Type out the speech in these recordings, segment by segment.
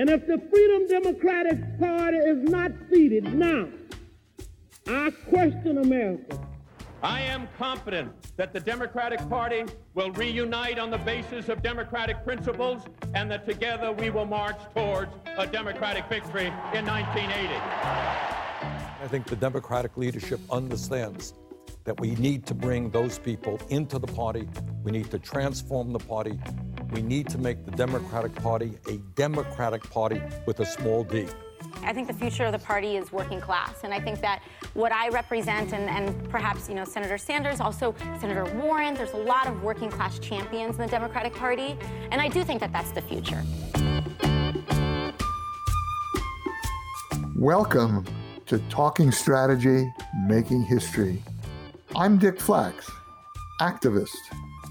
And if the Freedom Democratic Party is not seated now, I question America. I am confident that the Democratic Party will reunite on the basis of democratic principles and that together we will march towards a democratic victory in 1980. I think the Democratic leadership understands that we need to bring those people into the party. We need to transform the party. We need to make the Democratic Party a Democratic Party with a small d. I think the future of the party is working class, and I think that what I represent, and, and perhaps you know Senator Sanders, also Senator Warren, there's a lot of working class champions in the Democratic Party, and I do think that that's the future. Welcome to Talking Strategy, Making History. I'm Dick Flacks, activist,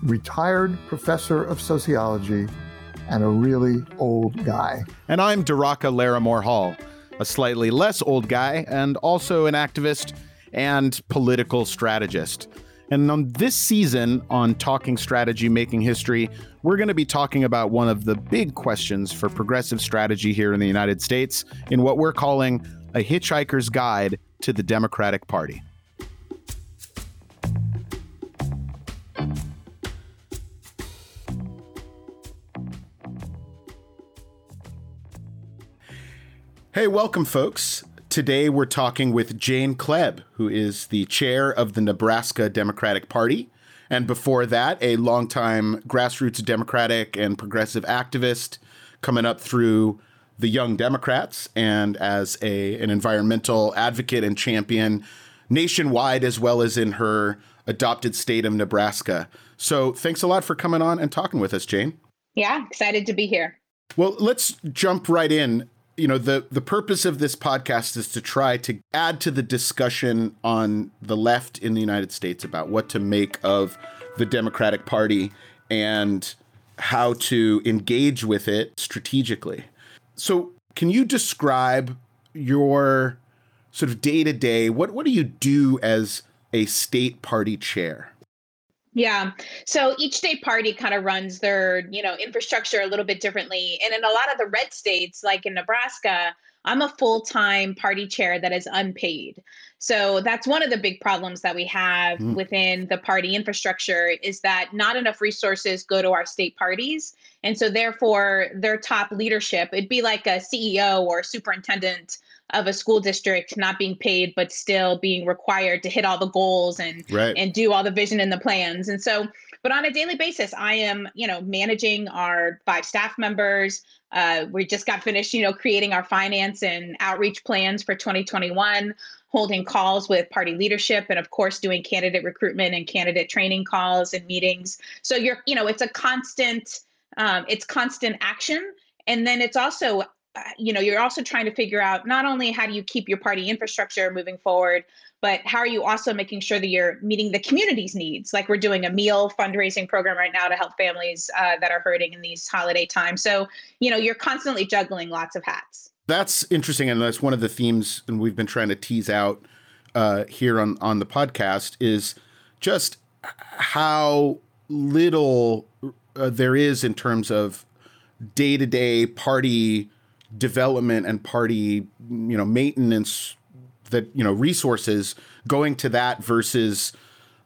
retired professor of sociology, and a really old guy. And I'm Daraka Larimore Hall a slightly less old guy, and also an activist and political strategist. And on this season on Talking Strategy Making History, we're going to be talking about one of the big questions for progressive strategy here in the United States in what we're calling a hitchhiker's guide to the Democratic Party. Hey, welcome, folks. Today we're talking with Jane Kleeb, who is the chair of the Nebraska Democratic Party. And before that, a longtime grassroots Democratic and progressive activist coming up through the Young Democrats and as a, an environmental advocate and champion nationwide as well as in her adopted state of Nebraska. So thanks a lot for coming on and talking with us, Jane. Yeah, excited to be here. Well, let's jump right in you know the the purpose of this podcast is to try to add to the discussion on the left in the United States about what to make of the Democratic Party and how to engage with it strategically. So, can you describe your sort of day to day? What what do you do as a state party chair? Yeah. So each state party kind of runs their, you know, infrastructure a little bit differently. And in a lot of the red states, like in Nebraska, I'm a full-time party chair that is unpaid. So that's one of the big problems that we have mm. within the party infrastructure is that not enough resources go to our state parties. And so therefore their top leadership, it'd be like a CEO or superintendent of a school district not being paid but still being required to hit all the goals and right. and do all the vision and the plans. And so but on a daily basis i am you know managing our five staff members. Uh, we just got finished you know creating our finance and outreach plans for 2021 holding calls with party leadership and of course doing candidate recruitment and candidate training calls and meetings. So you're you know it's a constant um, it's constant action. And then it's also you know you're also trying to figure out not only how do you keep your party infrastructure moving forward but how are you also making sure that you're meeting the community's needs? Like we're doing a meal fundraising program right now to help families uh, that are hurting in these holiday times. So you know you're constantly juggling lots of hats. That's interesting and that's one of the themes and we've been trying to tease out uh, here on on the podcast is just how little uh, there is in terms of day-to-day party development and party, you know, maintenance that, you know, resources going to that versus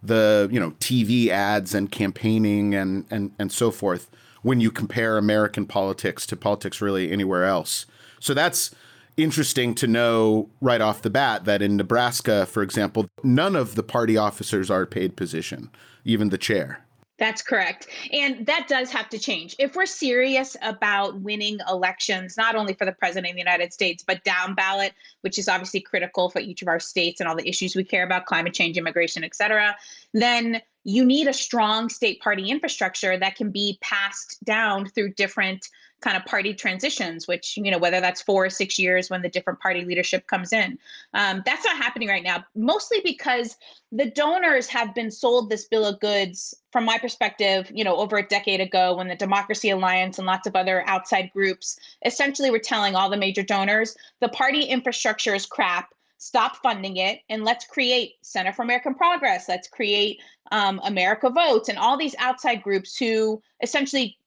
the, you know, TV ads and campaigning and and and so forth when you compare American politics to politics really anywhere else. So that's interesting to know right off the bat that in Nebraska, for example, none of the party officers are paid position, even the chair. That's correct. And that does have to change. If we're serious about winning elections, not only for the president of the United States, but down ballot, which is obviously critical for each of our states and all the issues we care about, climate change, immigration, et cetera, then you need a strong state party infrastructure that can be passed down through different kind of party transitions, which, you know, whether that's four or six years when the different party leadership comes in. Um, that's not happening right now, mostly because the donors have been sold this bill of goods, from my perspective, you know, over a decade ago when the Democracy Alliance and lots of other outside groups essentially were telling all the major donors the party infrastructure is crap. Stop funding it and let's create center for american progress. Let's create um, america votes. And all these outside groups who essentially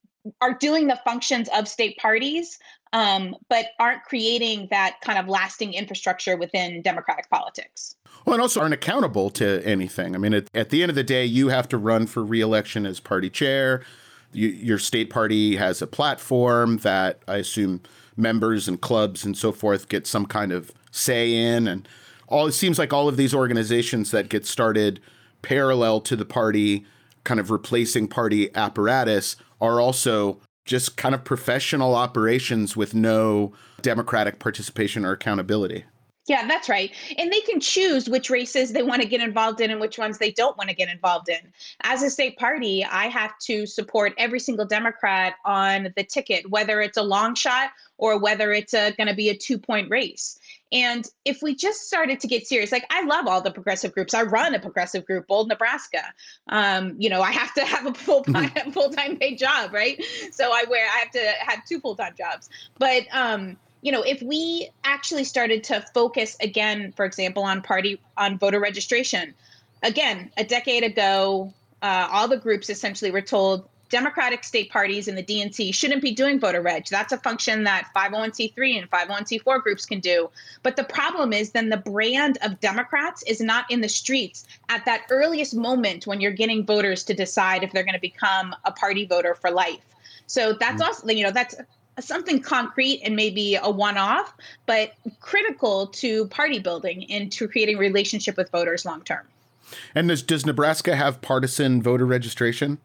are doing the functions of state parties, um, but aren't creating that kind of lasting infrastructure within democratic politics. Well, and also aren't accountable to anything. I mean, at, at the end of the day, you have to run for reelection as party chair. You, your state party has a platform that I assume members and clubs and so forth get some kind of say in, and all it seems like all of these organizations that get started parallel to the party, kind of replacing party apparatus, are also just kind of professional operations with no democratic participation or accountability. Yeah, that's right. And they can choose which races they want to get involved in and which ones they don't want to get involved in. As a state party, I have to support every single Democrat on the ticket, whether it's a long shot or whether it's going to be a two point race. And if we just started to get serious, like I love all the progressive groups. I run a progressive group, Bold Nebraska. Um, you know, I have to have a full time full time paid job, right? So I wear I have to have two full time jobs. But um, you know, if we actually started to focus again, for example, on party on voter registration, again, a decade ago, uh, all the groups essentially were told Democratic state parties and the DNC shouldn't be doing voter reg. That's a function that 501c3 and 501c4 groups can do. But the problem is then the brand of Democrats is not in the streets at that earliest moment when you're getting voters to decide if they're going to become a party voter for life. So that's mm. also, you know, that's something concrete and maybe a one-off, but critical to party building and to creating relationship with voters long term. And does, does Nebraska have partisan voter registration?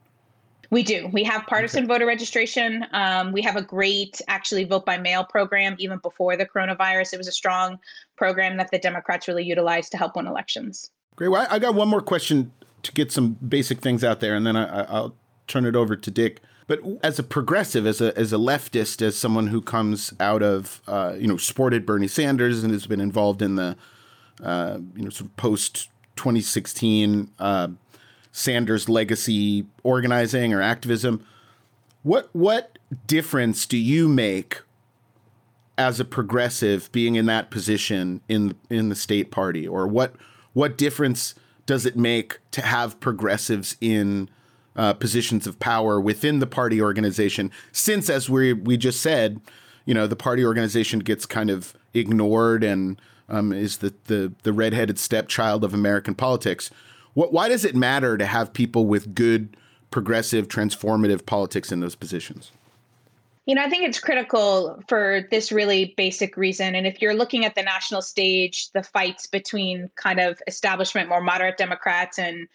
We do. We have partisan okay. voter registration. Um, we have a great, actually, vote by mail program. Even before the coronavirus, it was a strong program that the Democrats really utilized to help win elections. Great. Well, I got one more question to get some basic things out there, and then I, I'll turn it over to Dick. But as a progressive, as a as a leftist, as someone who comes out of uh, you know supported Bernie Sanders and has been involved in the uh, you know sort of post 2016 uh, Sanders legacy organizing or activism, what what difference do you make as a progressive being in that position in in the state party, or what what difference does it make to have progressives in uh, positions of power within the party organization. Since, as we we just said, you know, the party organization gets kind of ignored and um, is the, the the redheaded stepchild of American politics. What? Why does it matter to have people with good, progressive, transformative politics in those positions? You know, I think it's critical for this really basic reason. And if you're looking at the national stage, the fights between kind of establishment, more moderate Democrats and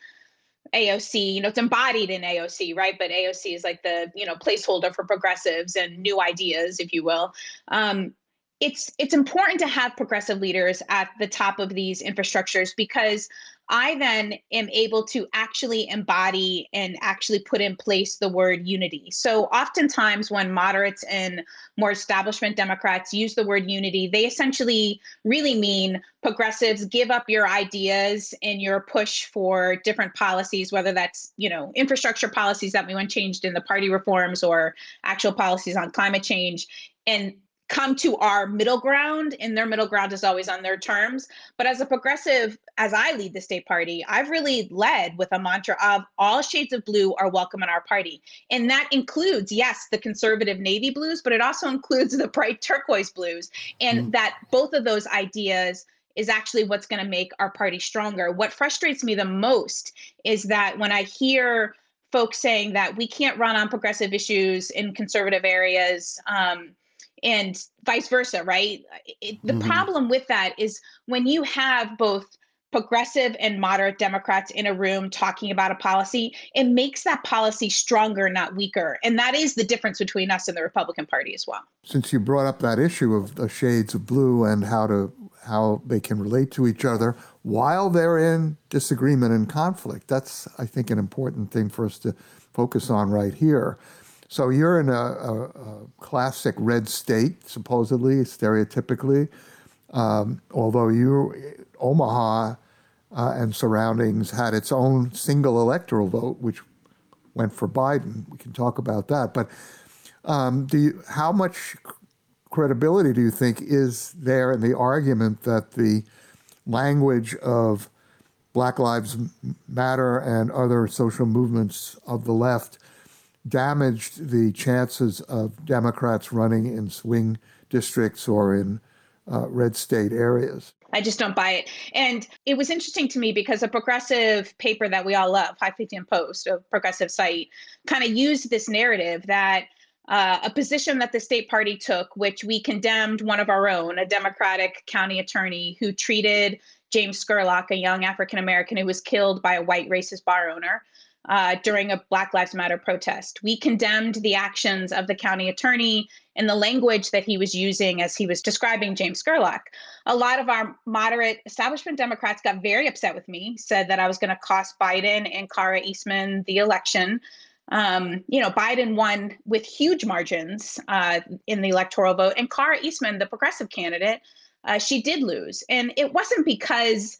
AOC, you know, it's embodied in AOC, right? But AOC is like the, you know, placeholder for progressives and new ideas, if you will. Um, it's it's important to have progressive leaders at the top of these infrastructures because I then am able to actually embody and actually put in place the word unity. So, oftentimes, when moderates and more establishment Democrats use the word unity, they essentially really mean progressives give up your ideas and your push for different policies, whether that's you know infrastructure policies that we want changed in the party reforms or actual policies on climate change, and come to our middle ground and their middle ground is always on their terms. But as a progressive as i lead the state party i've really led with a mantra of all shades of blue are welcome in our party. And that includes yes the conservative navy blues but it also includes the bright turquoise blues. And mm. that both of those ideas is actually what's going to make our party stronger. What frustrates me the most is that when i hear folks saying that we can't run on progressive issues in conservative areas um, and vice versa, right? It, the mm-hmm. problem with that is when you have both progressive and moderate Democrats in a room talking about a policy, it makes that policy stronger, not weaker. And that is the difference between us and the Republican Party as well. Since you brought up that issue of the shades of blue and how to how they can relate to each other while they're in disagreement and conflict, that's I think an important thing for us to focus on right here. So you're in a, a, a classic red state, supposedly, stereotypically. Um, although you, Omaha uh, and surroundings had its own single electoral vote, which went for Biden. We can talk about that. But um, do you, how much credibility do you think is there in the argument that the language of Black Lives Matter and other social movements of the left damaged the chances of Democrats running in swing districts or in uh, red state areas. I just don't buy it. And it was interesting to me because a progressive paper that we all love, Huffington Post, a progressive site, kind of used this narrative that uh, a position that the state party took, which we condemned one of our own, a Democratic county attorney who treated James Scurlock, a young African American who was killed by a white racist bar owner, uh, during a Black Lives Matter protest. We condemned the actions of the county attorney and the language that he was using as he was describing James Scurlock. A lot of our moderate establishment Democrats got very upset with me, said that I was going to cost Biden and Kara Eastman the election. Um, you know, Biden won with huge margins uh, in the electoral vote, and Kara Eastman, the progressive candidate, uh, she did lose. And it wasn't because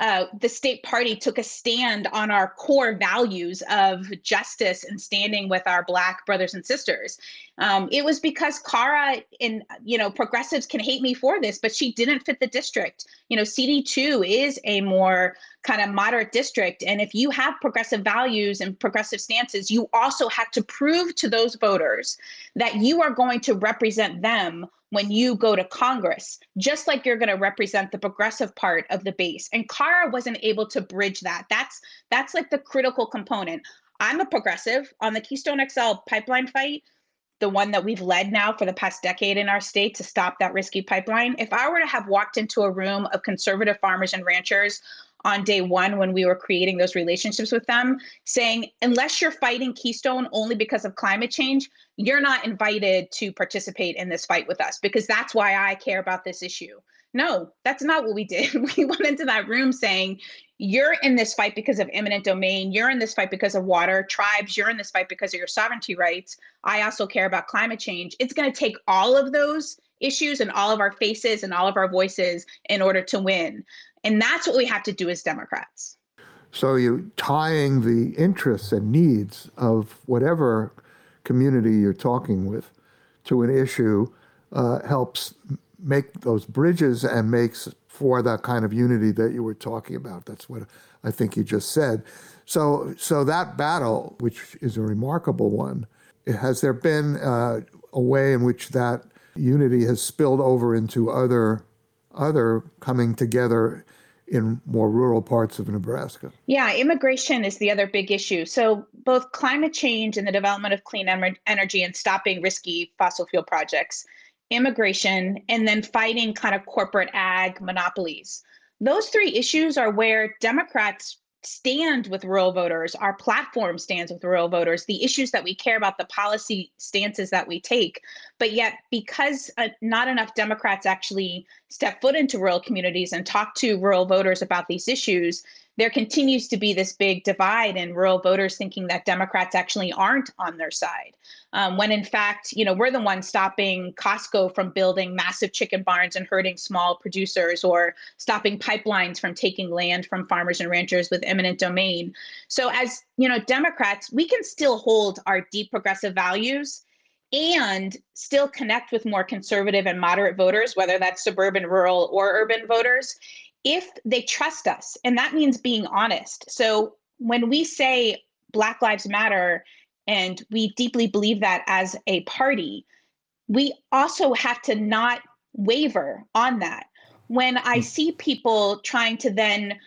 uh, the state party took a stand on our core values of justice and standing with our black brothers and sisters. Um, it was because Kara and you know progressives can hate me for this, but she didn't fit the district. You know, CD2 is a more kind of moderate district, and if you have progressive values and progressive stances, you also have to prove to those voters that you are going to represent them when you go to Congress, just like you're going to represent the progressive part of the base. And Kara wasn't able to bridge that. That's that's like the critical component. I'm a progressive on the Keystone XL pipeline fight, the one that we've led now for the past decade in our state to stop that risky pipeline. If I were to have walked into a room of conservative farmers and ranchers on day one when we were creating those relationships with them, saying, unless you're fighting Keystone only because of climate change, you're not invited to participate in this fight with us because that's why I care about this issue. No, that's not what we did. We went into that room saying, you're in this fight because of eminent domain. You're in this fight because of water. Tribes, you're in this fight because of your sovereignty rights. I also care about climate change. It's going to take all of those issues and all of our faces and all of our voices in order to win. And that's what we have to do as Democrats. So you're tying the interests and needs of whatever community you're talking with to an issue uh, helps make those bridges and makes for that kind of unity that you were talking about. That's what I think you just said. So, so that battle, which is a remarkable one, has there been uh, a way in which that unity has spilled over into other other coming together in more rural parts of Nebraska. Yeah, immigration is the other big issue. So, both climate change and the development of clean energy and stopping risky fossil fuel projects, immigration, and then fighting kind of corporate ag monopolies. Those three issues are where Democrats stand with rural voters, our platform stands with rural voters, the issues that we care about, the policy stances that we take. But yet, because uh, not enough Democrats actually step foot into rural communities and talk to rural voters about these issues, there continues to be this big divide in rural voters thinking that Democrats actually aren't on their side. Um, when in fact, you know, we're the ones stopping Costco from building massive chicken barns and hurting small producers or stopping pipelines from taking land from farmers and ranchers with eminent domain. So as, you know, Democrats, we can still hold our deep progressive values and still connect with more conservative and moderate voters, whether that's suburban, rural, or urban voters, if they trust us. And that means being honest. So when we say Black Lives Matter, and we deeply believe that as a party, we also have to not waver on that. When I hmm. see people trying to then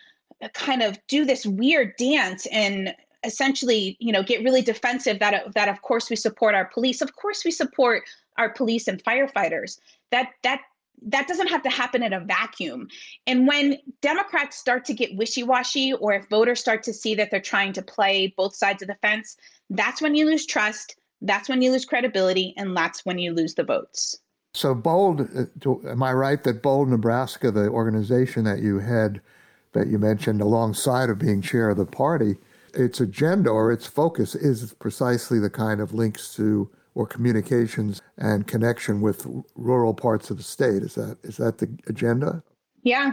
kind of do this weird dance and essentially you know get really defensive that that of course we support our police of course we support our police and firefighters that that that doesn't have to happen in a vacuum. And when Democrats start to get wishy washy, or if voters start to see that they're trying to play both sides of the fence, that's when you lose trust, that's when you lose credibility, and that's when you lose the votes. So, Bold, uh, am I right that Bold Nebraska, the organization that you had, that you mentioned alongside of being chair of the party, its agenda or its focus is precisely the kind of links to or communications and connection with rural parts of the state. Is that is that the agenda? Yeah.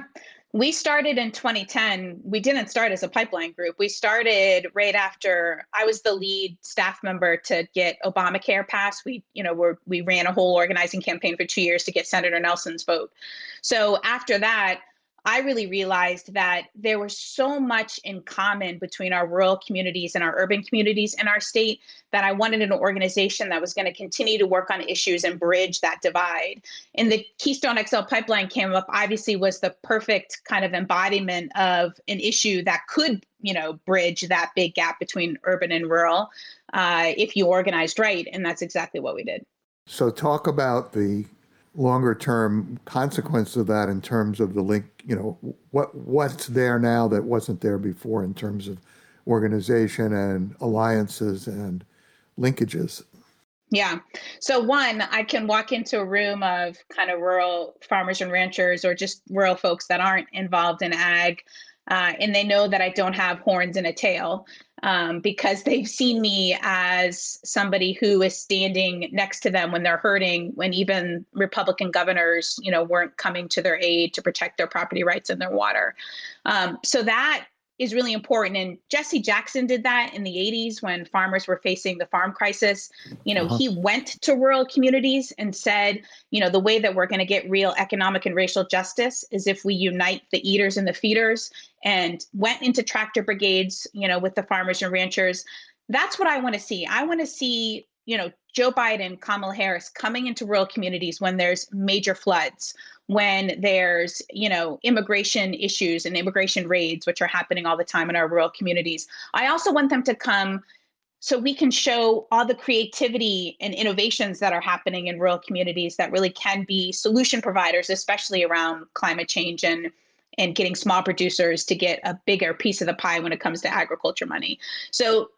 We started in 2010. We didn't start as a pipeline group. We started right after I was the lead staff member to get Obamacare passed. We, you know, we we ran a whole organizing campaign for two years to get Senator Nelson's vote. So after that, I really realized that there was so much in common between our rural communities and our urban communities in our state that I wanted an organization that was going to continue to work on issues and bridge that divide. And the Keystone XL pipeline came up, obviously, was the perfect kind of embodiment of an issue that could, you know, bridge that big gap between urban and rural uh, if you organized right. And that's exactly what we did. So, talk about the longer term consequence of that in terms of the link you know what what's there now that wasn't there before in terms of organization and alliances and linkages? Yeah. So one i can walk into a room of kind of rural farmers and ranchers or just rural folks that aren't involved in ag uh, and they know that i don't have horns and a tail um, because they've seen me as somebody who is standing next to them when they're hurting, when even Republican governors, you know, weren't coming to their aid to protect their property rights and their water. Um, so that is really important. And Jesse Jackson did that in the 80s when farmers were facing the farm crisis. You know, uh-huh. he went to rural communities and said, you know, the way that we're going to get real economic and racial justice is if we unite the eaters and the feeders and went into tractor brigades, you know, with the farmers and ranchers. That's what I want to see. I want to see, you know, Joe Biden, Kamala Harris coming into rural communities when there's major floods, when there's you know immigration issues and immigration raids which are happening all the time in our rural communities. I also want them to come so we can show all the creativity and innovations that are happening in rural communities that really can be solution providers especially around climate change and and getting small producers to get a bigger piece of the pie when it comes to agriculture money. So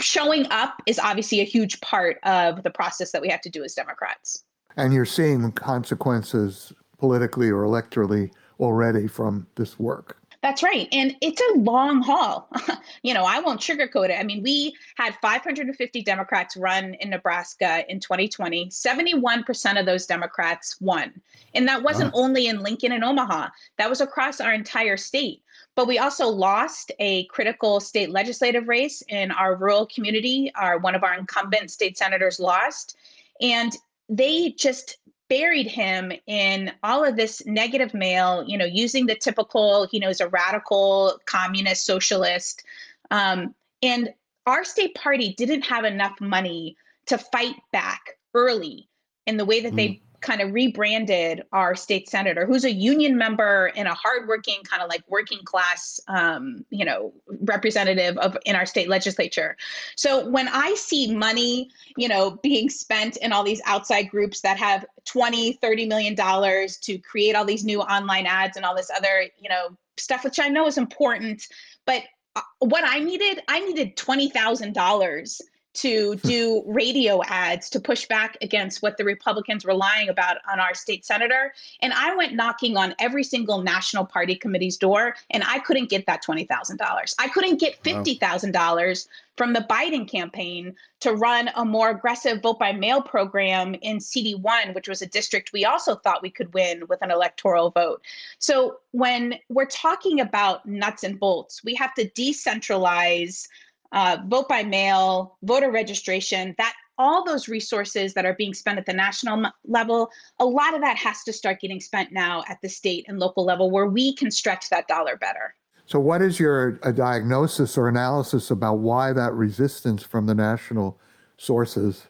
showing up is obviously a huge part of the process that we have to do as democrats and you're seeing consequences politically or electorally already from this work. That's right. And it's a long haul. you know, I won't sugarcoat it. I mean, we had 550 Democrats run in Nebraska in 2020. 71% of those Democrats won. And that wasn't wow. only in Lincoln and Omaha, that was across our entire state. But we also lost a critical state legislative race in our rural community. Our one of our incumbent state senators lost. And they just buried him in all of this negative mail, you know, using the typical, you know, as a radical communist socialist. Um, and our state party didn't have enough money to fight back early in the way that mm. they kind of rebranded our state senator, who's a union member and a hardworking kind of like working class, um, you know, representative of in our state legislature. So when I see money, you know, being spent in all these outside groups that have 20, 30 million dollars to create all these new online ads and all this other, you know, stuff, which I know is important, but uh, what I needed, I needed twenty thousand dollars to do radio ads to push back against what the Republicans were lying about on our state senator. And I went knocking on every single national party committee's door, and I couldn't get that $20,000. I couldn't get $50,000 from the Biden campaign to run a more aggressive vote by mail program in CD1, which was a district we also thought we could win with an electoral vote. So when we're talking about nuts and bolts, we have to decentralize uh, vote by mail, voter registration, that all those resources that are being spent at the national level, a lot of that has to start getting spent now at the state and local level where we can stretch that dollar better. So, what is your a diagnosis or analysis about why that resistance from the national sources,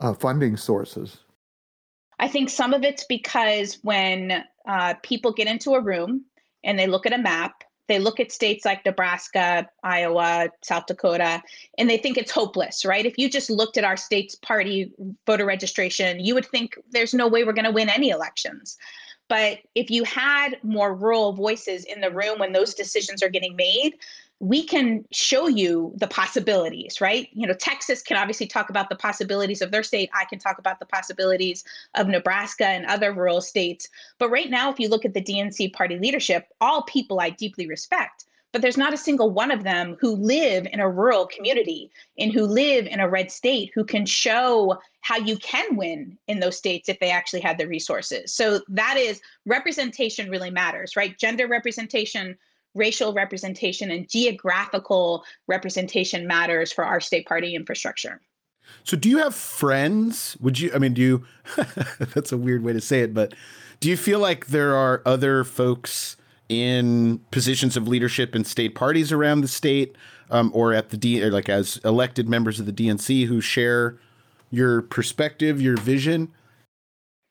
uh, funding sources? I think some of it's because when uh, people get into a room and they look at a map they look at states like Nebraska, Iowa, South Dakota, and they think it's hopeless, right? If you just looked at our state's party voter registration, you would think there's no way we're going to win any elections. But if you had more rural voices in the room when those decisions are getting made, we can show you the possibilities, right? You know, Texas can obviously talk about the possibilities of their state. I can talk about the possibilities of Nebraska and other rural states. But right now, if you look at the DNC party leadership, all people I deeply respect, but there's not a single one of them who live in a rural community and who live in a red state who can show how you can win in those states if they actually had the resources. So that is representation really matters, right? Gender representation racial representation and geographical representation matters for our state party infrastructure. So, do you have friends? Would you, I mean, do you, that's a weird way to say it, but Do you feel like there are other folks in positions of leadership in state parties around the state, um, or at the D, like as elected members of the DNC who share your perspective, your vision?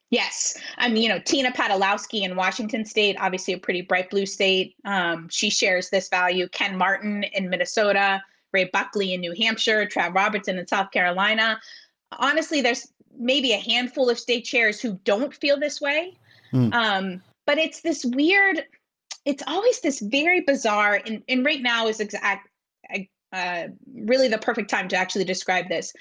Yes. I mean, you know, Tina Podlodowski in Washington State, obviously a pretty bright blue state. Um, she shares this value. Ken Martin in Minnesota, Ray Buckley in New Hampshire, Trav Robertson in South Carolina. Honestly, there's maybe a handful of state chairs who don't feel this way. Mm. Um, but it's this weird, it's always this very bizarre, and, and right now is exact, uh, really the perfect time to actually describe this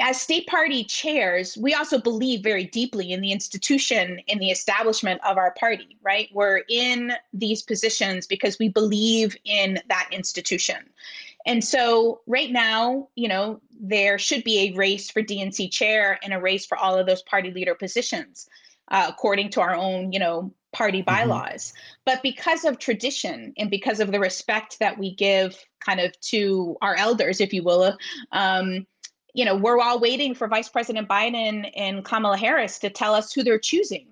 as state party chairs, we also believe very deeply in the institution, in the establishment of our party, right? We're in these positions because we believe in that institution. And so, right now, you know, there should be a race for DNC chair and a race for all of those party leader positions, uh, according to our own, you know, party mm-hmm. bylaws. Mm-hmm. But because of tradition and because of the respect that we give kind of to our elders, if you will, um, you know, we're all waiting for Vice President Biden and Kamala Harris to tell us who they're choosing.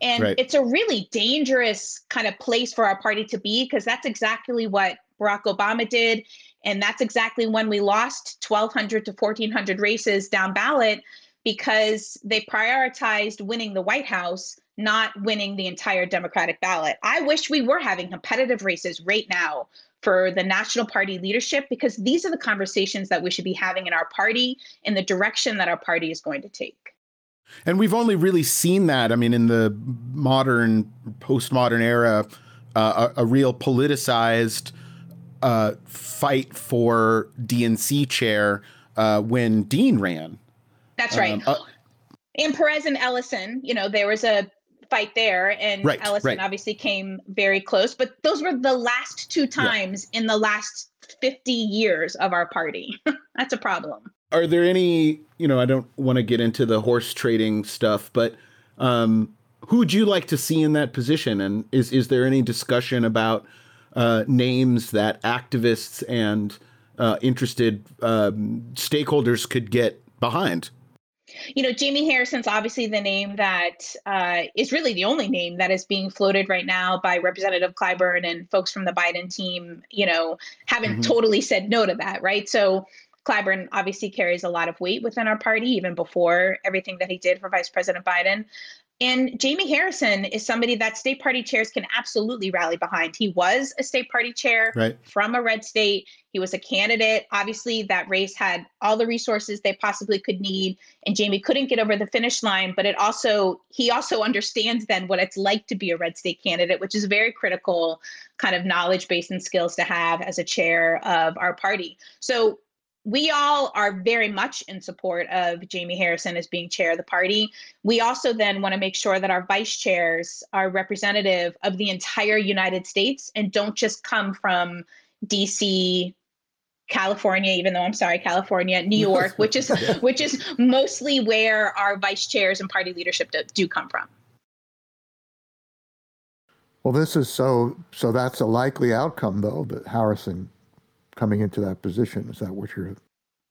And right. it's a really dangerous kind of place for our party to be because that's exactly what Barack Obama did. And that's exactly when we lost 1,200 to 1,400 races down ballot because they prioritized winning the White House, not winning the entire Democratic ballot. I wish we were having competitive races right now for the national party leadership because these are the conversations that we should be having in our party in the direction that our party is going to take. And we've only really seen that. I mean, in the modern, postmodern era, uh, a, a, real politicized uh, fight for DNC chair uh, when Dean ran. That's right. Um, uh, in Perez and Ellison, you know, there was a fight there, and right, Ellison right. obviously came very close. But those were the last two times yeah. in the last 50 years of our party. That's a problem. Are there any, you know, I don't want to get into the horse trading stuff, but um, who would you like to see in that position? And is, is there any discussion about uh, names that activists and uh, interested um, stakeholders could get behind? You know, Jamie Harrison's obviously the name that uh, is really the only name that is being floated right now by Representative Clyburn and folks from the Biden team, you know, haven't mm-hmm. totally said no to that, right? So Clyburn obviously carries a lot of weight within our party, even before everything that he did for Vice President Biden. And Jamie Harrison is somebody that state party chairs can absolutely rally behind. He was a state party chair right. from a red state. He was a candidate. Obviously, that race had all the resources they possibly could need, and Jamie couldn't get over the finish line. But it also, he also understands then what it's like to be a red state candidate, which is a very critical kind of knowledge base and skills to have as a chair of our party. So we all are very much in support of Jamie Harrison as being chair of the party. We also then want to make sure that our vice chairs are representative of the entire United States and don't just come from DC, California, even though I'm sorry, California, New York, which is which is mostly where our vice chairs and party leadership do, do come from. Well, this is so so that's a likely outcome though that Harrison coming into that position. Is that what you're?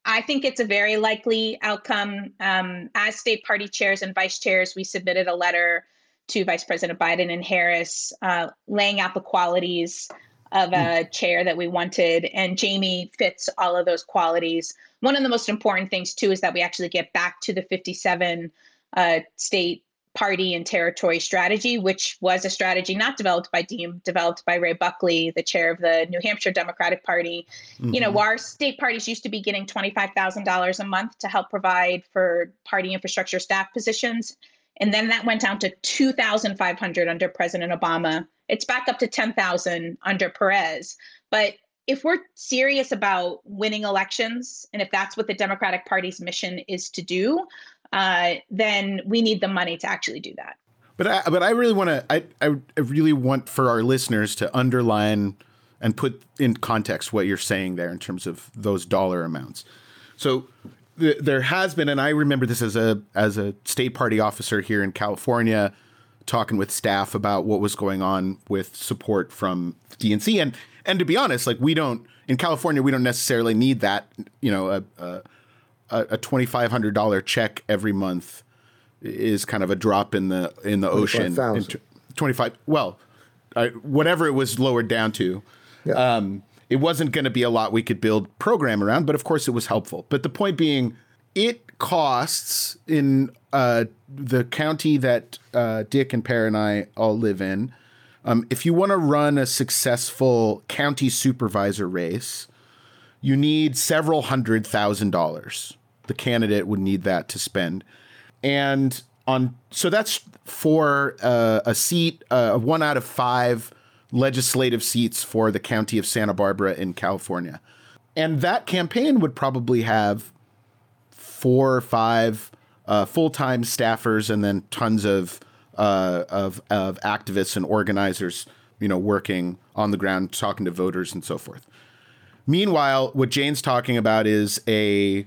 I think it's a very likely outcome. Um, as state party chairs and vice chairs, we submitted a letter to Vice President Biden and Harris, uh, laying out the qualities of a mm. chair that we wanted, and Jamie fits all of those qualities. One of the most important things too is that we actually get back to the 57 uh, state party and territory strategy, which was a strategy not developed by Dean, developed by Ray Buckley, the chair of the New Hampshire Democratic Party. Mm-hmm. You know, mm-hmm. our state parties used to be getting $25,000 a month to help provide for party infrastructure staff positions. And then that went down to 2,500 under President Obama. It's back up to 10,000 under Perez. But if we're serious about winning elections, and if that's what the Democratic Party's mission is to do, uh, then we need the money to actually do that. But I, but I really want to I, I really want for our listeners to underline and put in context what you're saying there in terms of those dollar amounts. So th- there has been, and I remember this as a as a state party officer here in California, talking with staff about what was going on with support from DNC, and and to be honest, like we don't in California, we don't necessarily need that, you know, a, a, $2,500 check every month is kind of a drop in the in the ocean. 25,000. Twenty five. Well, whatever it was lowered down to. Yeah. Um, it wasn't going to be a lot we could build program around, but of course it was helpful. But the point being, it costs in uh, the county that uh, Dick and Per and I all live in. Um, if you want to run a successful county supervisor race, you need several hundred thousand dollars. The candidate would need that to spend, and on so that's for uh, a seat, uh, one out of five legislative seats for the county of Santa Barbara in California, and that campaign would probably have four or five uh, full-time staffers and then tons of uh, of of activists and organizers, you know, working on the ground, talking to voters and so forth. Meanwhile, what Jane's talking about is a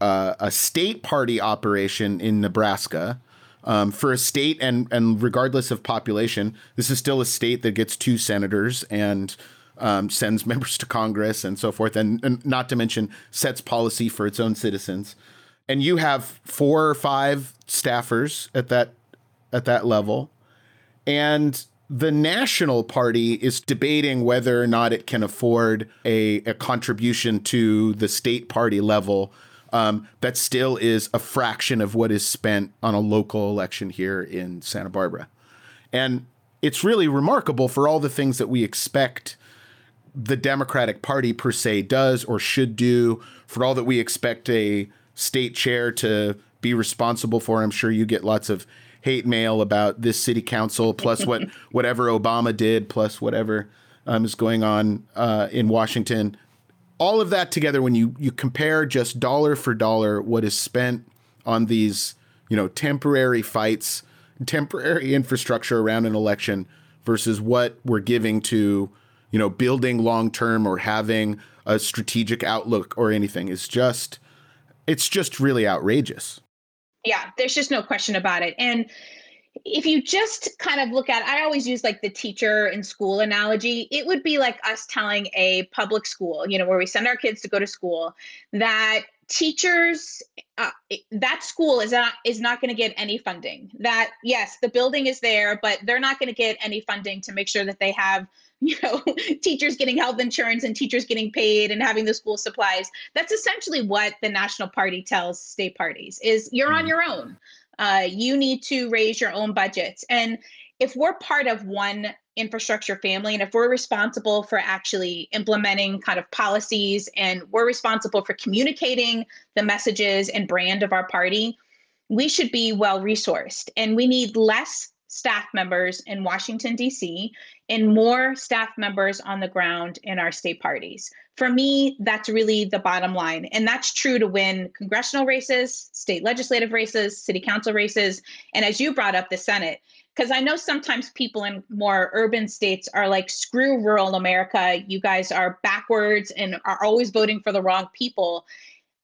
uh, a state party operation in Nebraska. Um, for a state and and regardless of population, this is still a state that gets two senators and um, sends members to Congress and so forth, and, and not to mention sets policy for its own citizens. And you have four or five staffers at that at that level, and the national party is debating whether or not it can afford a, a contribution to the state party level um, that still is a fraction of what is spent on a local election here in Santa Barbara. And it's really remarkable for all the things that we expect the Democratic Party per se does or should do, for all that we expect a state chair to be responsible for. I'm sure you get lots of hate mail about this city council, plus what whatever Obama did, plus whatever um, is going on uh, in Washington. All of that together, when you you compare just dollar for dollar what is spent on these, you know, temporary fights, temporary infrastructure around an election versus what we're giving to, you know, building long term or having a strategic outlook or anything is just it's just really outrageous. Yeah, there's just no question about it. And if you just kind of look at I always use like the teacher in school analogy. It would be like us telling a public school, you know, where we send our kids to go to school, that teachers uh, that school is not is not going to get any funding. That yes, the building is there, but they're not going to get any funding to make sure that they have you know teachers getting health insurance and teachers getting paid and having the school supplies that's essentially what the national party tells state parties is you're on your own uh, you need to raise your own budgets. And if we're part of one infrastructure family and if we're responsible for actually implementing kind of policies and we're responsible for communicating the messages and brand of our party we should be well resourced and we need less staff members in Washington, D.C., and more staff members on the ground in our state parties. For me, that's really the bottom line. And that's true to win congressional races, state legislative races, city council races, and as you brought up, the Senate. Because I know sometimes people in more urban states are like, screw rural America. You guys are backwards and are always voting for the wrong people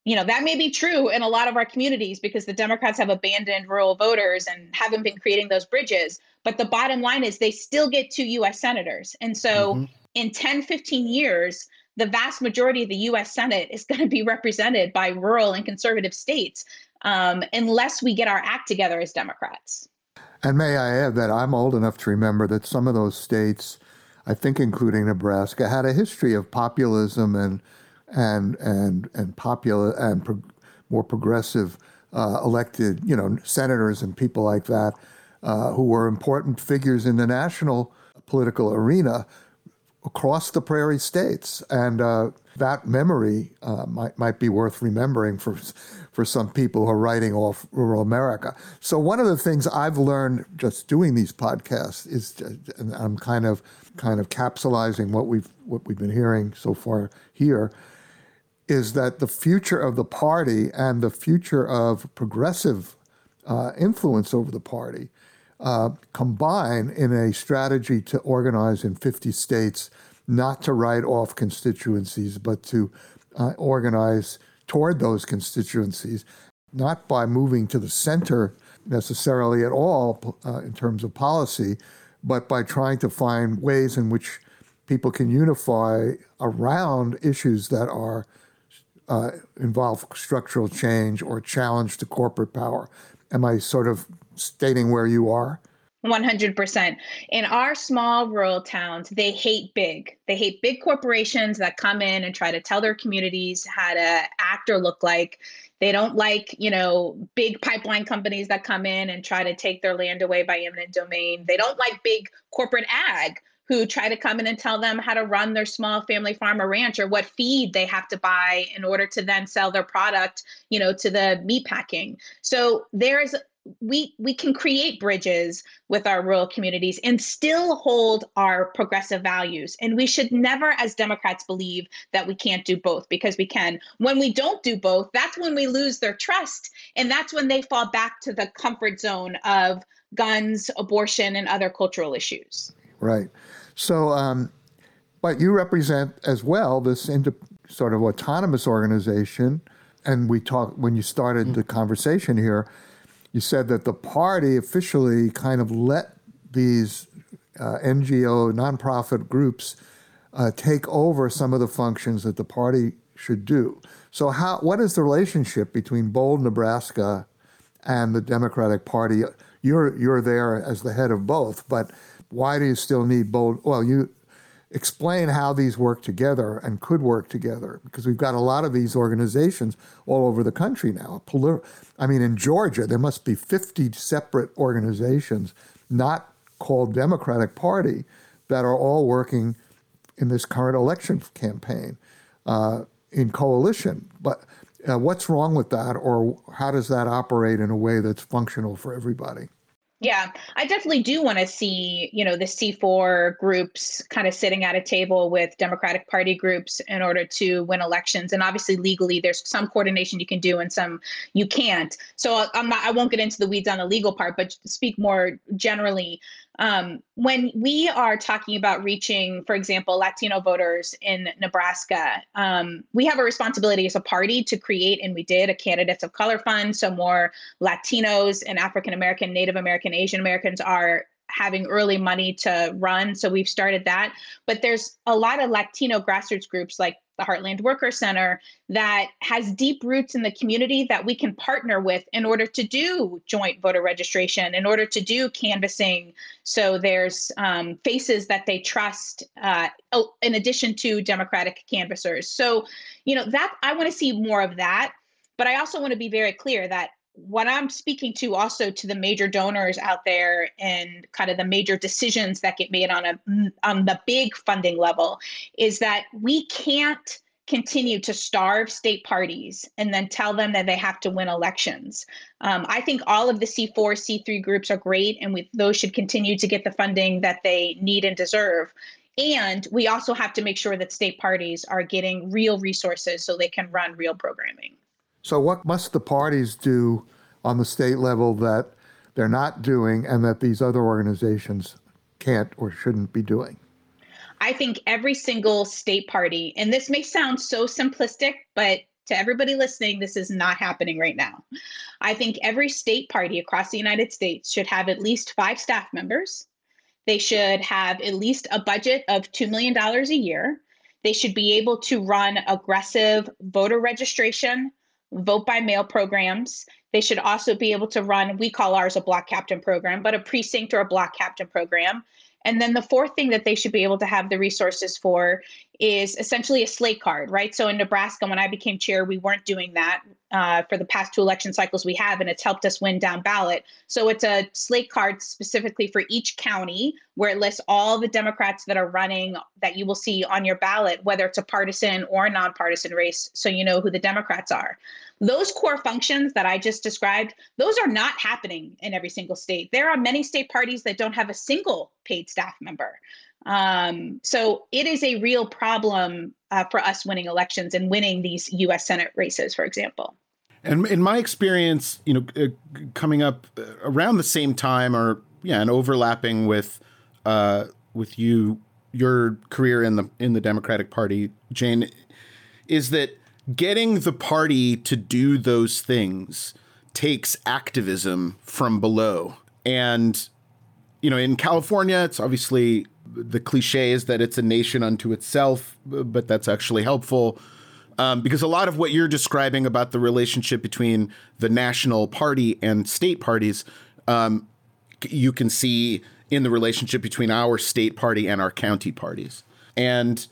you know that may be true in a lot of our communities because the democrats have abandoned rural voters and haven't been creating those bridges. But the bottom line is they still get two us senators. And so mm-hmm. in 10 15 years the vast majority of the us senate is going to be represented by rural and conservative states um, unless we get our act together as democrats. And may i add that i'm old enough to remember that some of those states i think including nebraska had a history of populism and and and and popular and pro- more progressive uh, elected, you know, senators and people like that, uh, who were important figures in the national political arena across the prairie states, and uh, that memory uh, might might be worth remembering for for some people who are writing off rural America. So one of the things I've learned just doing these podcasts is, and I'm kind of kind of capsulizing what we've what we've been hearing so far here is that the future of the party and the future of progressive uh, influence over the party uh, combine in a strategy to organize in 50 states, not to write off constituencies, but to uh, organize toward those constituencies, not by moving to the center necessarily at all uh, in terms of policy, but by trying to find ways in which people can unify around issues that are uh, involve structural change or challenge to corporate power. Am I sort of stating where you are? 100%. In our small rural towns, they hate big. They hate big corporations that come in and try to tell their communities how to act or look like. They don't like, you know, big pipeline companies that come in and try to take their land away by eminent domain. They don't like big corporate ag who try to come in and tell them how to run their small family farm or ranch or what feed they have to buy in order to then sell their product, you know, to the meat packing. So there's we we can create bridges with our rural communities and still hold our progressive values. And we should never as democrats believe that we can't do both because we can. When we don't do both that's when we lose their trust and that's when they fall back to the comfort zone of guns abortion and other cultural issues right so um but you represent as well this into sort of autonomous organization and we talked when you started mm-hmm. the conversation here you said that the party officially kind of let these uh, NGO nonprofit groups uh, take over some of the functions that the party should do. So, how what is the relationship between Bold, Nebraska, and the Democratic Party? You're you're there as the head of both, but why do you still need Bold? Well, you explain how these work together and could work together because we've got a lot of these organizations all over the country now. I mean, in Georgia, there must be 50 separate organizations not called Democratic Party that are all working in this current election campaign uh, in coalition. But uh, what's wrong with that, or how does that operate in a way that's functional for everybody? Yeah, I definitely do want to see, you know, the C4 groups kind of sitting at a table with Democratic Party groups in order to win elections. And obviously, legally, there's some coordination you can do and some you can't. So uh, I'm not, I won't get into the weeds on the legal part, but speak more generally um, when we are talking about reaching, for example, Latino voters in Nebraska, um, we have a responsibility as a party to create, and we did, a candidates of color fund. So more Latinos and African American, Native American, Asian Americans are having early money to run. So we've started that. But there's a lot of Latino grassroots groups like the Heartland Worker Center that has deep roots in the community that we can partner with in order to do joint voter registration, in order to do canvassing. So there's um, faces that they trust uh, oh, in addition to Democratic canvassers. So, you know, that I want to see more of that. But I also want to be very clear that what I'm speaking to also to the major donors out there and kind of the major decisions that get made on a on the big funding level is that we can't continue to starve state parties and then tell them that they have to win elections. Um, I think all of the C4, C3 groups are great, and we, those should continue to get the funding that they need and deserve. And we also have to make sure that state parties are getting real resources so they can run real programming. So, what must the parties do on the state level that they're not doing and that these other organizations can't or shouldn't be doing? I think every single state party, and this may sound so simplistic, but to everybody listening, this is not happening right now. I think every state party across the United States should have at least five staff members. They should have at least a budget of $2 million a year. They should be able to run aggressive voter registration, vote by mail programs. They should also be able to run, we call ours a block captain program, but a precinct or a block captain program. And then the fourth thing that they should be able to have the resources for is essentially a slate card, right? So in Nebraska, when I became chair, we weren't doing that uh, for the past two election cycles we have, and it's helped us win down ballot. So it's a slate card specifically for each county where it lists all the Democrats that are running that you will see on your ballot, whether it's a partisan or a nonpartisan race, so you know who the Democrats are. Those core functions that I just described, those are not happening in every single state. There are many state parties that don't have a single paid staff member. Um, so it is a real problem uh, for us winning elections and winning these U.S. Senate races, for example. And in my experience, you know, uh, coming up uh, around the same time, or yeah, and overlapping with uh, with you, your career in the in the Democratic Party, Jane, is that getting the party to do those things takes activism from below, and you know, in California, it's obviously the cliche is that it's a nation unto itself, but that's actually helpful. Um, because a lot of what you're describing about the relationship between the national party and state parties, um, you can see in the relationship between our state party and our county parties. And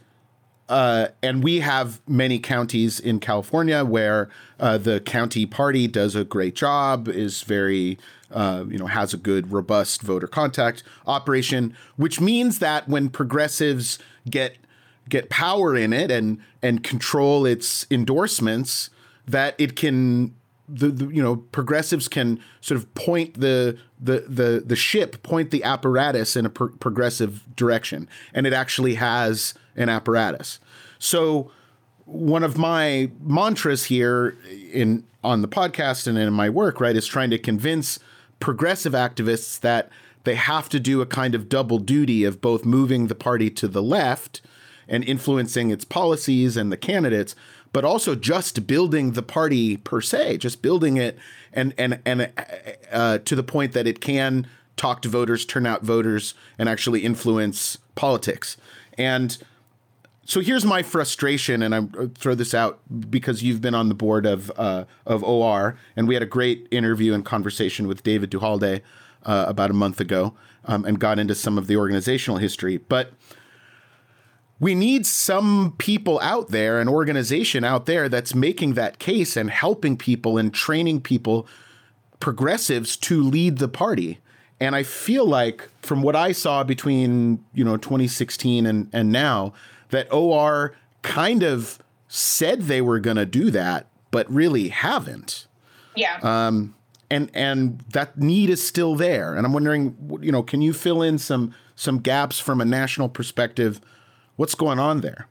uh, and we have many counties in California where uh, the county party does a great job, is very, uh, you know, has a good, robust voter contact operation, which means that when progressives get get power in it and and control its endorsements, that it can the, the, you know progressives can sort of point the the the the ship point the apparatus in a pro- progressive direction. And it actually has an apparatus. So one of my mantras here in on the podcast and in my work right is trying to convince progressive activists that they have to do a kind of double duty of both moving the party to the left and influencing its policies and the candidates but also just building the party per se, just building it and and and uh, to the point that it can talk to voters, turn out voters, and actually influence politics. And so here's my frustration, and I uh, throw this out because you've been on the board of uh, of OR, and we had a great interview and conversation with David Duhalde uh, about a month ago, um, and got into some of the organizational history, but we need some people out there, an organization out there that's making that case and helping people and training people, progressives, to lead the party. And I feel like from what I saw between, you know, 2016 and, and now, that OR kind of said they were going to do that, but really haven't. Yeah. Um, and and that need is still there. And I'm wondering, you know, can you fill in some some gaps from a national perspective What's going on there?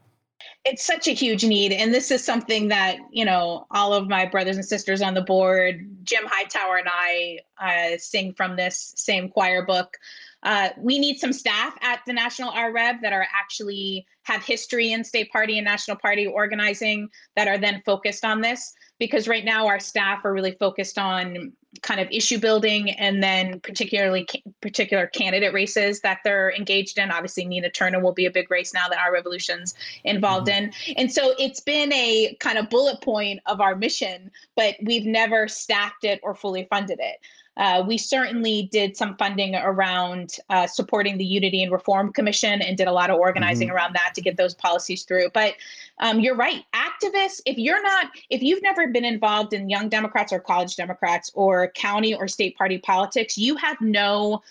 It's such a huge need. And this is something that, you know, all of my brothers and sisters on the board, Jim Hightower and I uh, sing from this same choir book. Uh, we need some staff at the National RREV that are actually have history in state party and national party organizing that are then focused on this. Because right now our staff are really focused on kind of issue building and then particularly particular candidate races that they're engaged in. Obviously nina turner will be a big race now that our revolution's involved mm-hmm. in. And so it's been a kind of bullet point of our mission but we've never staffed it or fully funded it uh, we certainly did some funding around uh, supporting the Unity and Reform Commission and did a lot of organizing mm-hmm. around that to get those policies through. But um, you're right. Activists, if you're not, if you've never been involved in young Democrats or college Democrats or county or state party politics, you have no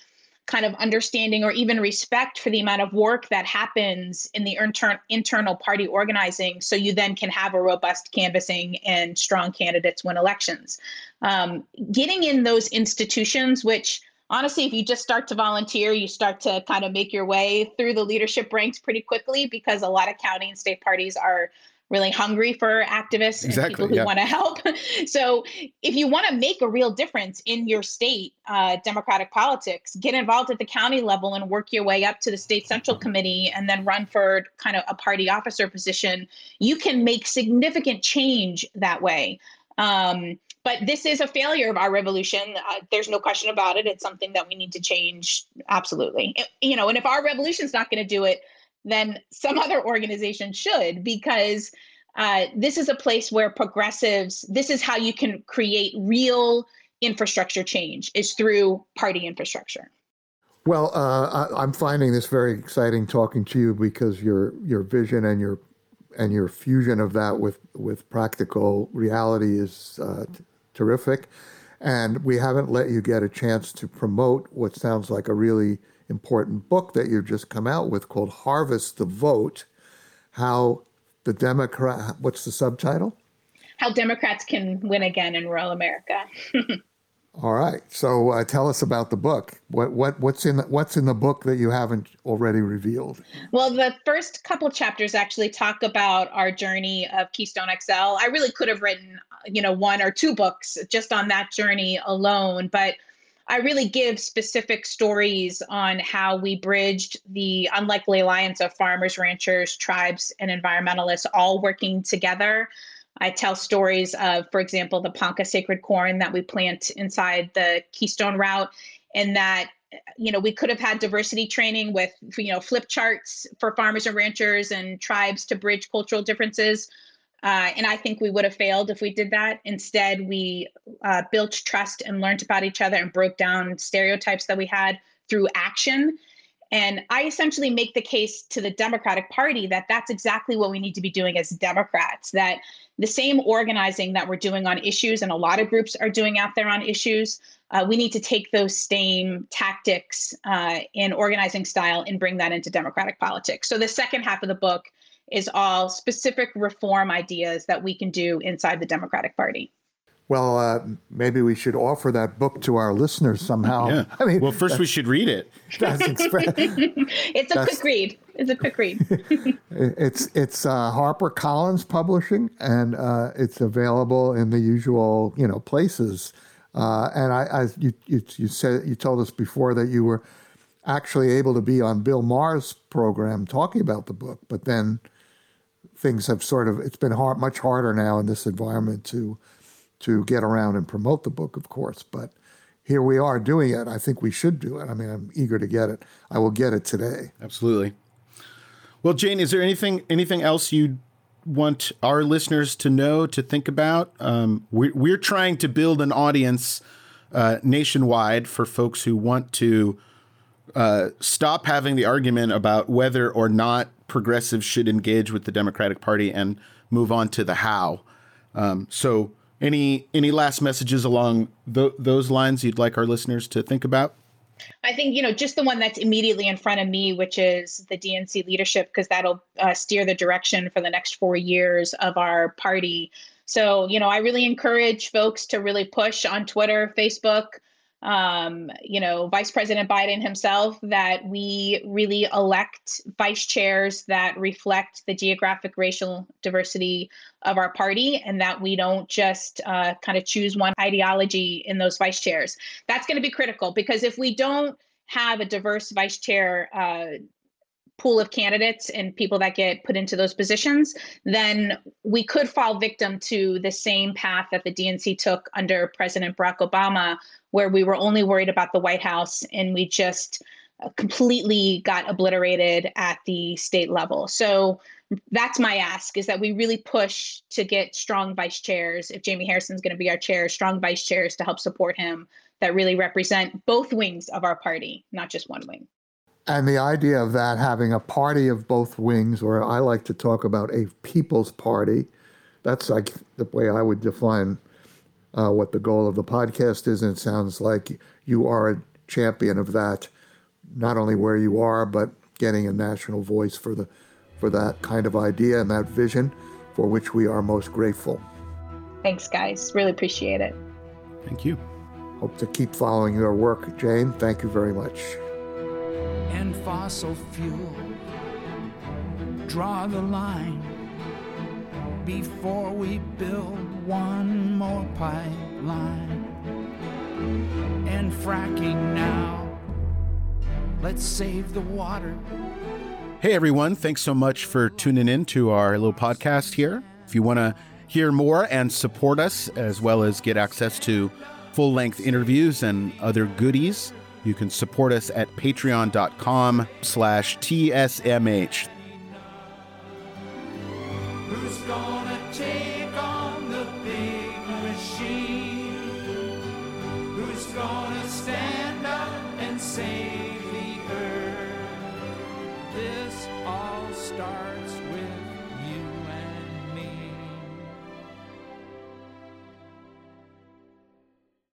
kind of understanding or even respect for the amount of work that happens in the inter- internal party organizing so you then can have a robust canvassing and strong candidates win elections. Um, getting in those institutions which honestly if you just start to volunteer you start to kind of make your way through the leadership ranks pretty quickly because a lot of county and state parties are really hungry for activists exactly, and people who yeah. want to help. so, if you want to make a real difference in your state uh, democratic politics, get involved at the county level and work your way up to the state central committee and then run for kind of a party officer position. You can make significant change that way. Um, but this is a failure of our revolution. Uh, there's no question about it. It's something that we need to change. Absolutely. It, you know, and if our revolution's not going to do it, then some other organization should because uh, this is a place where progressives this is how you can create real infrastructure change is through party infrastructure. Well uh, I, am finding this very exciting talking to you because your your vision and your and your fusion of that with with practical reality is uh, t- terrific. And we haven't let you get a chance to promote what sounds like a really important book that you've just come out with called Harvest the Vote How the Democrat, what's the subtitle? How Democrats Can Win Again in Rural America. All right. So uh, tell us about the book. What what what's in the, what's in the book that you haven't already revealed? Well, the first couple chapters actually talk about our journey of Keystone XL. I really could have written, you know, one or two books just on that journey alone, but I really give specific stories on how we bridged the unlikely alliance of farmers, ranchers, tribes, and environmentalists all working together. I tell stories of, for example, the Ponca sacred corn that we plant inside the Keystone route, and that you know we could have had diversity training with you know flip charts for farmers and ranchers and tribes to bridge cultural differences Uh, and I think we would have failed if we did that. Instead, we uh, built trust and learned about each other and broke down stereotypes that we had through action. And I essentially make the case to the Democratic Party that that's exactly what we need to be doing as Democrats, that the same organizing that we're doing on issues, and a lot of groups are doing out there on issues, uh, we need to take those same tactics uh, in organizing style and bring that into Democratic politics. So the second half of the book is all specific reform ideas that we can do inside the Democratic Party. Well, uh, maybe we should offer that book to our listeners somehow. Yeah. I mean, well, first we should read it. it's a quick read. It's a quick read. it's it's uh, Harper Collins Publishing, and uh, it's available in the usual you know places. Uh, and I, I you, you, you said you told us before that you were actually able to be on Bill Maher's program talking about the book, but then things have sort of it's been hard, much harder now in this environment to to get around and promote the book, of course. But here we are doing it. I think we should do it. I mean, I'm eager to get it. I will get it today. Absolutely. Well, Jane, is there anything anything else you'd want our listeners to know to think about? Um, we're, we're trying to build an audience uh, nationwide for folks who want to uh, stop having the argument about whether or not progressives should engage with the Democratic Party and move on to the how. Um, so any any last messages along th- those lines you'd like our listeners to think about? I think you know just the one that's immediately in front of me, which is the DNC leadership, because that'll uh, steer the direction for the next four years of our party. So you know, I really encourage folks to really push on Twitter, Facebook, um, you know, Vice President Biden himself that we really elect vice chairs that reflect the geographic racial diversity of our party and that we don't just uh, kind of choose one ideology in those vice chairs. That's going to be critical because if we don't have a diverse vice chair uh, pool of candidates and people that get put into those positions, then we could fall victim to the same path that the DNC took under President Barack Obama, where we were only worried about the White House and we just uh, completely got obliterated at the state level. So that's my ask is that we really push to get strong vice chairs. If Jamie Harrison's going to be our chair, strong vice chairs to help support him that really represent both wings of our party, not just one wing. And the idea of that having a party of both wings, or I like to talk about a people's party, that's like the way I would define uh, what the goal of the podcast is. And it sounds like you are a champion of that, not only where you are, but getting a national voice for the for that kind of idea and that vision, for which we are most grateful. Thanks, guys. Really appreciate it. Thank you. Hope to keep following your work, Jane. Thank you very much and fossil fuel. Draw the line before we build one more pipeline. And fracking now. Let's save the water. Hey everyone, thanks so much for tuning in to our little podcast here. If you want to hear more and support us, as well as get access to full length interviews and other goodies, you can support us at patreon.com slash TSMH.